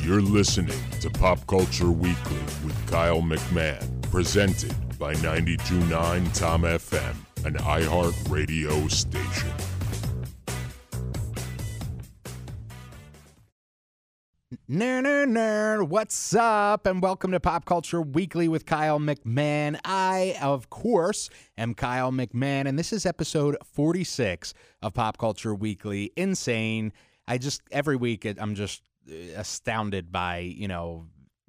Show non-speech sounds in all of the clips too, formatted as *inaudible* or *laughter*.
You're listening to Pop Culture Weekly with Kyle McMahon, presented by 92.9 Tom FM, an iHeart radio station. Nerd, nerd, nerd. What's up? And welcome to Pop Culture Weekly with Kyle McMahon. I, of course, am Kyle McMahon, and this is episode 46 of Pop Culture Weekly. Insane. I just, every week, I'm just astounded by, you know,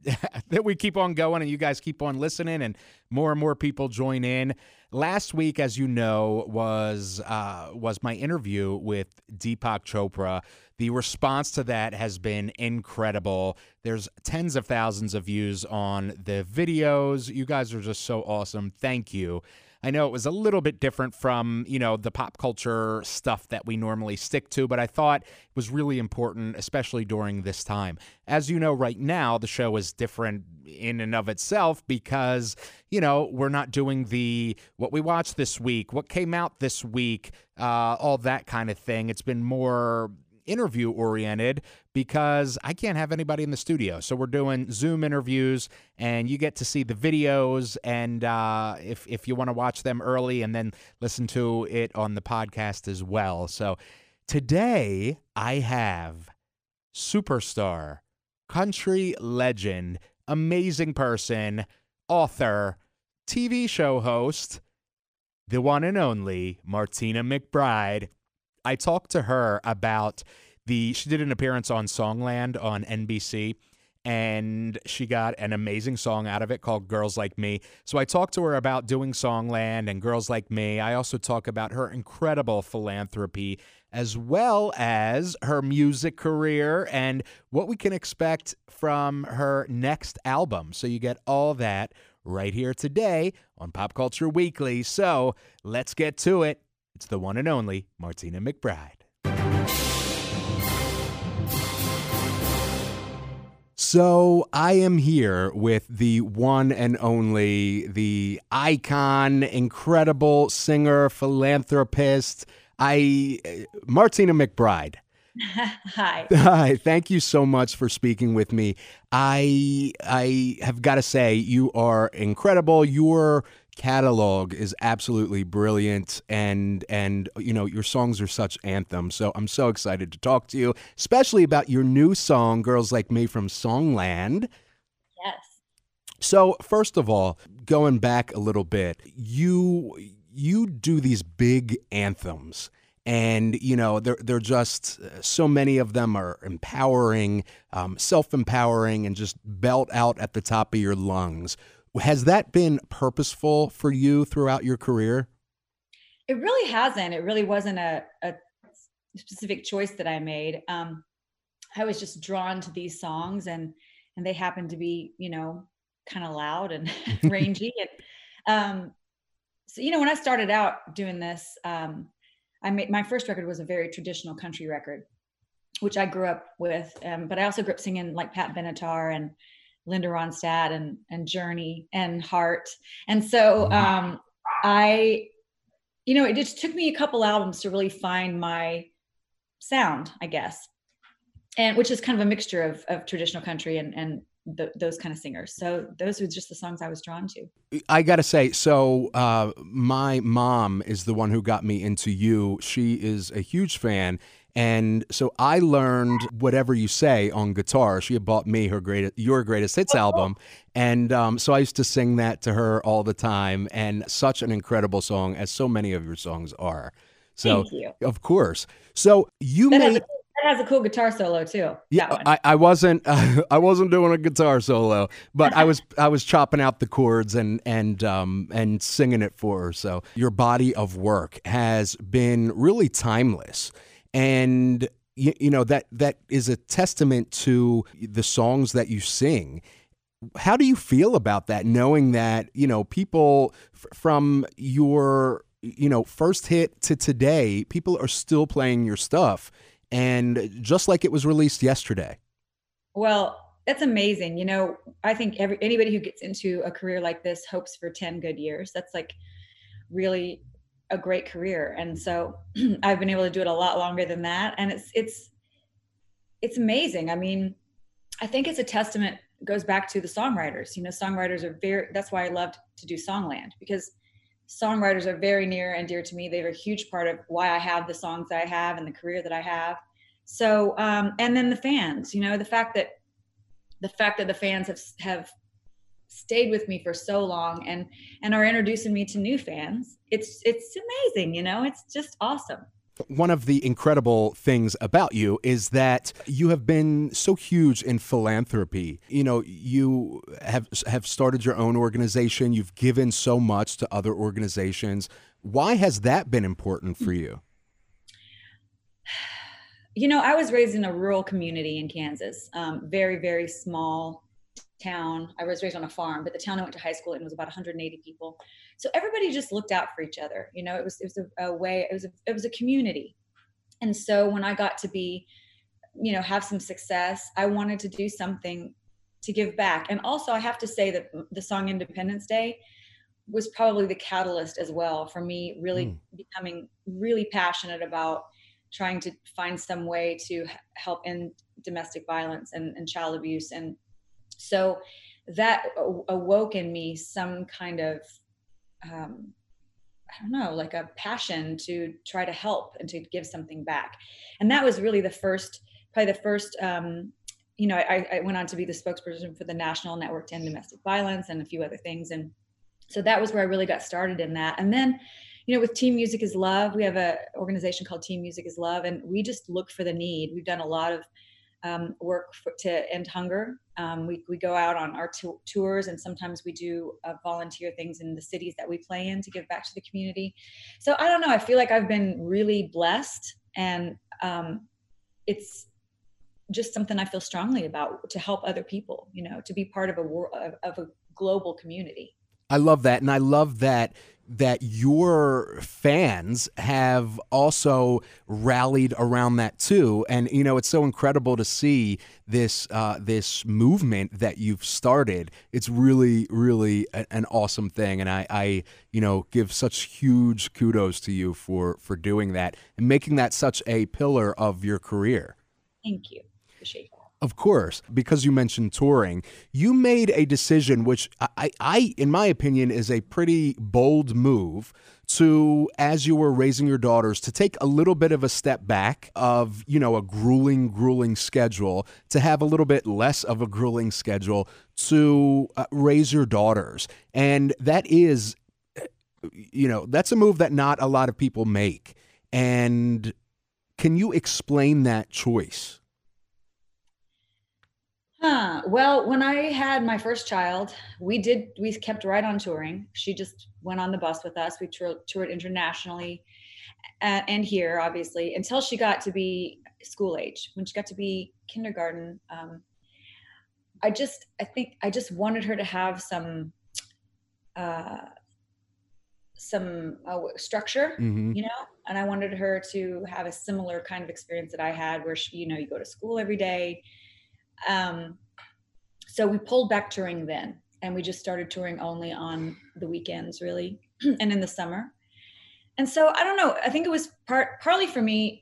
*laughs* that we keep on going and you guys keep on listening and more and more people join in. Last week, as you know, was uh, was my interview with Deepak Chopra. The response to that has been incredible. There's tens of thousands of views on the videos. You guys are just so awesome. Thank you. I know it was a little bit different from, you know, the pop culture stuff that we normally stick to, but I thought it was really important, especially during this time. As you know, right now, the show is different in and of itself because, you know, we're not doing the what we watched this week, what came out this week, uh, all that kind of thing. It's been more interview oriented because I can't have anybody in the studio. So we're doing Zoom interviews, and you get to see the videos. And uh, if if you want to watch them early, and then listen to it on the podcast as well. So today I have superstar, country legend, amazing person, author, TV show host, the one and only Martina McBride. I talked to her about the she did an appearance on Songland on NBC and she got an amazing song out of it called Girls Like Me. So I talked to her about doing Songland and Girls Like Me. I also talk about her incredible philanthropy as well as her music career and what we can expect from her next album. So you get all that right here today on Pop Culture Weekly. So let's get to it. It's the one and only Martina McBride. So I am here with the one and only, the icon, incredible singer, philanthropist, I uh, Martina McBride. *laughs* Hi. *laughs* Hi. Thank you so much for speaking with me. I I have got to say you are incredible. Your catalog is absolutely brilliant and and you know your songs are such anthems. So i'm so excited to talk to you especially about your new song girls like me from songland. Yes. So first of all going back a little bit you you do these big anthems and you know they're they're just so many of them are empowering um, self-empowering and just belt out at the top of your lungs has that been purposeful for you throughout your career? It really hasn't. It really wasn't a, a specific choice that I made. Um, I was just drawn to these songs, and and they happened to be, you know, kind of loud and *laughs* *laughs* rangy. And um, so, you know, when I started out doing this, um, I made my first record was a very traditional country record, which I grew up with. Um, but I also grew up singing like Pat Benatar and Linda Ronstadt and and Journey and Heart. And so um, I, you know, it just took me a couple albums to really find my sound, I guess, and which is kind of a mixture of of traditional country and and the, those kind of singers. So those were just the songs I was drawn to. I got to say, so uh, my mom is the one who got me into you. She is a huge fan. And so I learned whatever you say on guitar. She had bought me her greatest, your greatest hits album, and um, so I used to sing that to her all the time. And such an incredible song, as so many of your songs are. So, of course. So you that made. Has a, that has a cool guitar solo too. Yeah, I, I wasn't uh, *laughs* I wasn't doing a guitar solo, but I was I was chopping out the chords and and um and singing it for her. So your body of work has been really timeless. And you, you know that that is a testament to the songs that you sing. How do you feel about that? Knowing that you know people f- from your you know first hit to today, people are still playing your stuff, and just like it was released yesterday. Well, that's amazing. You know, I think every anybody who gets into a career like this hopes for 10 good years. That's like really a great career. And so *clears throat* I've been able to do it a lot longer than that. And it's it's it's amazing. I mean, I think it's a testament goes back to the songwriters. You know, songwriters are very that's why I loved to do Songland because songwriters are very near and dear to me. They're a huge part of why I have the songs that I have and the career that I have. So um and then the fans, you know, the fact that the fact that the fans have have stayed with me for so long and and are introducing me to new fans it's it's amazing you know it's just awesome one of the incredible things about you is that you have been so huge in philanthropy. You know, you have have started your own organization. You've given so much to other organizations. Why has that been important for you? *sighs* You know, I was raised in a rural community in Kansas, um, very very small town. I was raised on a farm, but the town I went to high school in was about 180 people. So everybody just looked out for each other. You know, it was it was a, a way. It was a, it was a community. And so when I got to be, you know, have some success, I wanted to do something to give back. And also, I have to say that the song Independence Day was probably the catalyst as well for me really mm. becoming really passionate about trying to find some way to help end domestic violence and, and child abuse and so that awoke in me some kind of um, I don't know, like a passion to try to help and to give something back. And that was really the first, probably the first, um, you know, I, I, went on to be the spokesperson for the National Network to End Domestic Violence and a few other things. And so that was where I really got started in that. And then, you know, with Team Music is Love, we have a organization called Team Music is Love, and we just look for the need. We've done a lot of um, work for, to end hunger. Um, we, we go out on our t- tours and sometimes we do uh, volunteer things in the cities that we play in to give back to the community. So I don't know. I feel like I've been really blessed and um, it's just something I feel strongly about to help other people, you know, to be part of a world of, of a global community. I love that. And I love that that your fans have also rallied around that too. And you know, it's so incredible to see this uh, this movement that you've started. It's really, really a, an awesome thing, and I, I, you know, give such huge kudos to you for for doing that and making that such a pillar of your career. Thank you. Appreciate that. Of course, because you mentioned touring, you made a decision which I, I, in my opinion, is a pretty bold move to, as you were raising your daughters, to take a little bit of a step back of, you know, a grueling, grueling schedule to have a little bit less of a grueling schedule to uh, raise your daughters. And that is, you know, that's a move that not a lot of people make. And can you explain that choice? Huh. Well, when I had my first child, we did we kept right on touring. She just went on the bus with us. We toured, toured internationally uh, and here, obviously, until she got to be school age. When she got to be kindergarten, um, I just I think I just wanted her to have some uh, some uh, structure, mm-hmm. you know, and I wanted her to have a similar kind of experience that I had, where she, you know, you go to school every day um, so we pulled back touring then, and we just started touring only on the weekends, really, *clears throat* and in the summer. And so I don't know. I think it was part partly for me.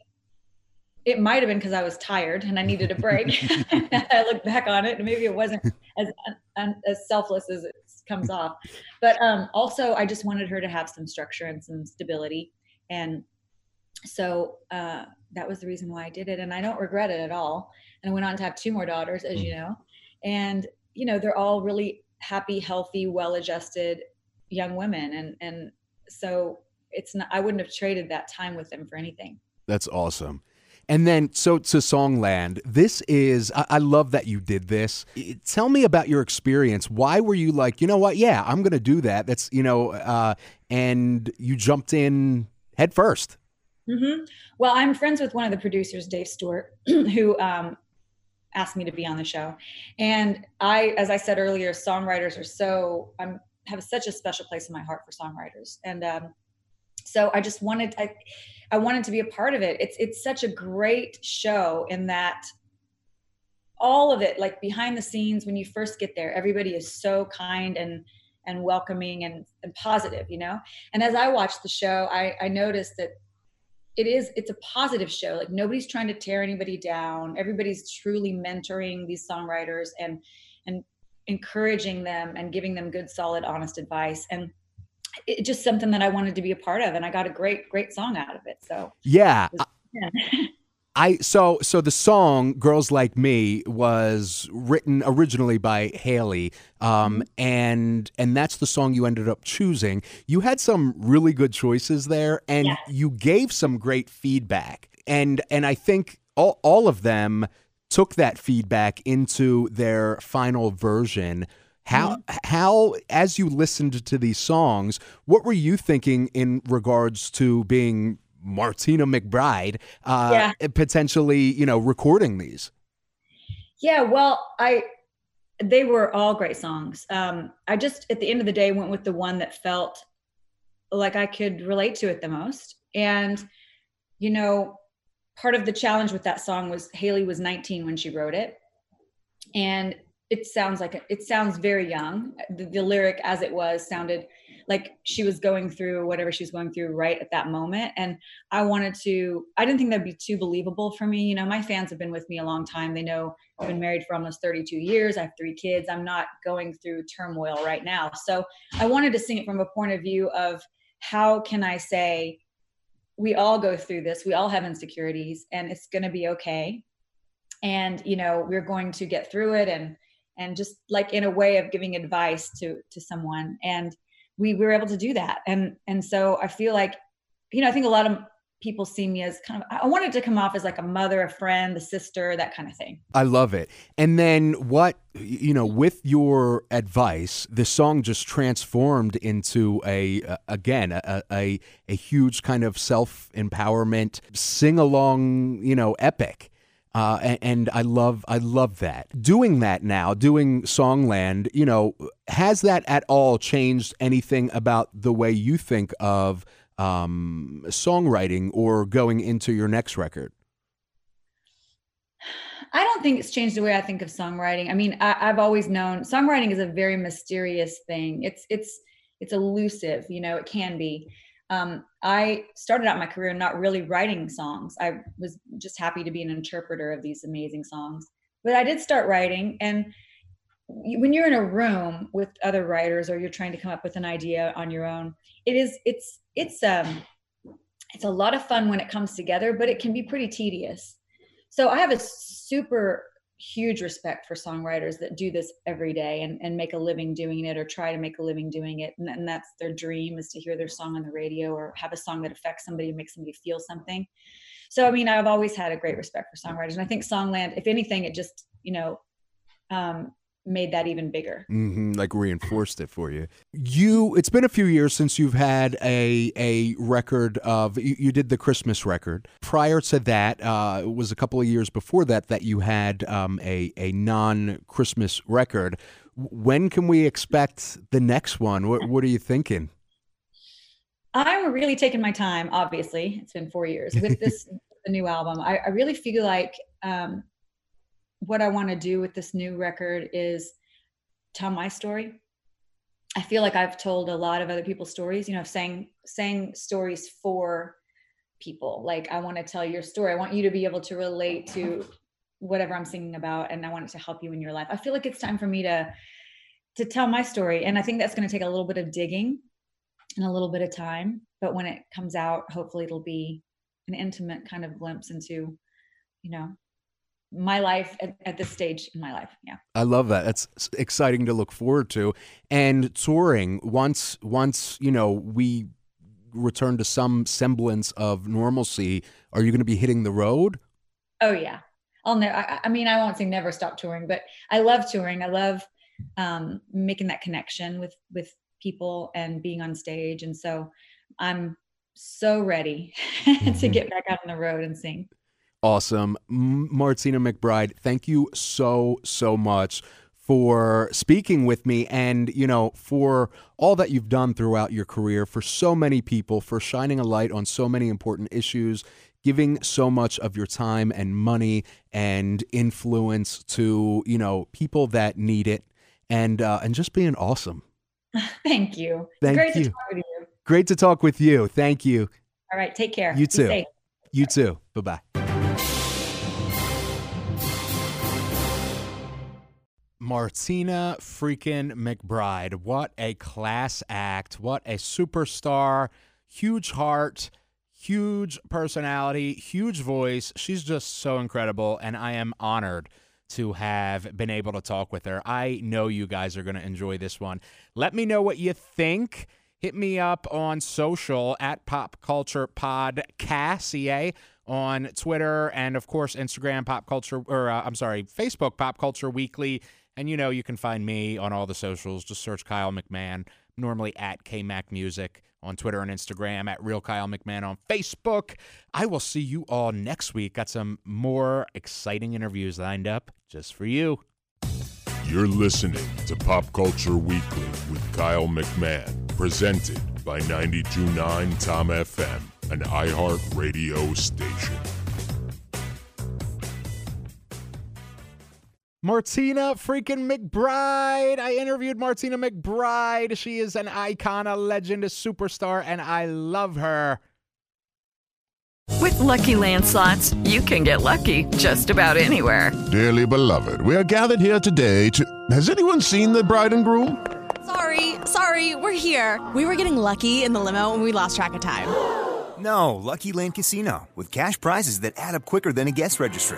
It might have been because I was tired and I needed a break. *laughs* *laughs* I look back on it, and maybe it wasn't as as selfless as it comes off. But um, also, I just wanted her to have some structure and some stability, and so uh, that was the reason why I did it, and I don't regret it at all and went on to have two more daughters, as you mm. know. And you know, they're all really happy, healthy, well-adjusted young women, and and so it's not. I wouldn't have traded that time with them for anything. That's awesome. And then, so to Songland, this is, I, I, love that you did this. Tell me about your experience. Why were you like, you know what? Yeah, I'm going to do that. That's, you know, uh, and you jumped in head first. hmm Well, I'm friends with one of the producers, Dave Stewart, *clears throat* who um, asked me to be on the show. And I, as I said earlier, songwriters are so I'm have such a special place in my heart for songwriters. And um, so I just wanted I I wanted to be a part of it. It's it's such a great show in that all of it, like behind the scenes, when you first get there, everybody is so kind and and welcoming and, and positive, you know. And as I watched the show, I, I noticed that it is it's a positive show like nobody's trying to tear anybody down everybody's truly mentoring these songwriters and and encouraging them and giving them good solid honest advice and it's just something that i wanted to be a part of and i got a great great song out of it so Yeah. it was- *laughs* yeah. I so so the song "Girls Like Me" was written originally by Haley, um, and and that's the song you ended up choosing. You had some really good choices there, and Yes. you gave some great feedback, and and I think all all of them took that feedback into their final version. How how as you listened to these songs, what were you thinking in regards to being Martina McBride, uh, potentially, you know, recording these? Yeah, well, I they were all great songs. Um, I just at the end of the day went with the one that felt like I could relate to it the most. And you know, part of the challenge with that song was Haley was 19 when she wrote it, and it sounds like it sounds very young. The, the lyric, as it was, sounded like she was going through whatever she was going through right at that moment. And I wanted to. I didn't think that'd be too believable for me. You know, my fans have been with me a long time. They know I've been married for almost 32 years. I have three kids. I'm not going through turmoil right now. So I wanted to sing it from a point of view of how can I say, we all go through this, we all have insecurities, and it's going to be okay. And, you know, we're going to get through it and, and just like in a way of giving advice to, to someone. And we, we were able to do that. And, and so I feel like, you know, I think a lot of people see me as kind of, I wanted to come off as like a mother, a friend, a sister, that kind of thing. I love it. And then what you know, with your advice, the song just transformed into a again a, a a huge kind of self empowerment sing along, you know, epic. Uh, and, and I love I love that. Doing that now, doing Songland, you know, has that at all changed anything about the way you think of um, songwriting or going into your next record? I don't think it's changed the way I think of songwriting. I mean, I, I've always known songwriting is a very mysterious thing. It's it's it's elusive, you know. It can be. Um, I started out my career not really writing songs. I was just happy to be an interpreter of these amazing songs. But I did start writing, and when you're in a room with other writers or you're trying to come up with an idea on your own, it is it's it's um it's a lot of fun when it comes together, but it can be pretty tedious. So I have a super huge respect for songwriters that do this every day and, and make a living doing it or try to make a living doing it. And, and that's their dream is to hear their song on the radio or have a song that affects somebody and makes somebody feel something. So, I mean, I've always had a great respect for songwriters. And I think Songland, if anything, it just, you know, um, made that even bigger. hmm like reinforced it for you. You, it's been a few years since you've had a a record of. You, you did the Christmas record. Prior to that, uh, it was a couple of years before that that you had um, a a non Christmas record. When can we expect the next one? What What are you thinking? I'm really taking my time. Obviously, it's been four years with this *laughs* the new album. I, I really feel like um, what I want to do with this new record is tell my story. I feel like I've told a lot of other people's stories. You know, sang sang stories for people. Like I want to tell your story. I want you to be able to relate to whatever I'm singing about, and I want it to help you in your life. I feel like it's time for me to to tell my story, and I think that's going to take a little bit of digging and a little bit of time. But when it comes out, hopefully it'll be an intimate kind of glimpse into, you know, my life at, at this stage in my life. Yeah. I love that. That's exciting to look forward to. And touring once once you know we return to some semblance of normalcy. Are you going to be hitting the road? Oh yeah. I'll never, I, I mean, I won't say never stop touring, but I love touring. I love um, making that connection with, with people and being on stage. And so I'm, so ready *laughs* to get back out on the road and sing. Awesome. Martina McBride, thank you so, so much for speaking with me and, you know, for all that you've done throughout your career, for so many people, for shining a light on so many important issues, giving so much of your time and money and influence to, you know, people that need it and uh, and just being awesome. *laughs* Thank you. Thank Great you. to talk with you. Great to talk with you. Thank you. All right, take care. You Be too. safe. You too. Bye-bye. Martina freaking McBride. What a class act. What a superstar. Huge heart, huge personality, huge voice. She's just so incredible. And I am honored to have been able to talk with her. I know you guys are going to enjoy this one. Let me know what you think. Hit me up on social at Pop Culture Podcast, CA, on Twitter and, of course, Instagram, Pop Culture, or uh, I'm sorry, Facebook, Pop Culture Weekly. And you know, you can find me on all the socials. Just search Kyle McMahon, normally at KMac Music on Twitter and Instagram, at Real Kyle McMahon on Facebook. I will see you all next week. Got some more exciting interviews lined up just for you. You're listening to Pop Culture Weekly with Kyle McMahon, presented by 929 Tom FM, an iHeart radio station. Martina freaking McBride. I interviewed Martina McBride. She is an icon, a legend, a superstar, and I love her. With Lucky Land slots, you can get lucky just about anywhere. Dearly beloved, we are gathered here today to. Has anyone seen the bride and groom? Sorry, sorry, we're here. We were getting lucky in the limo and we lost track of time. No, Lucky Land Casino, with cash prizes that add up quicker than a guest registry.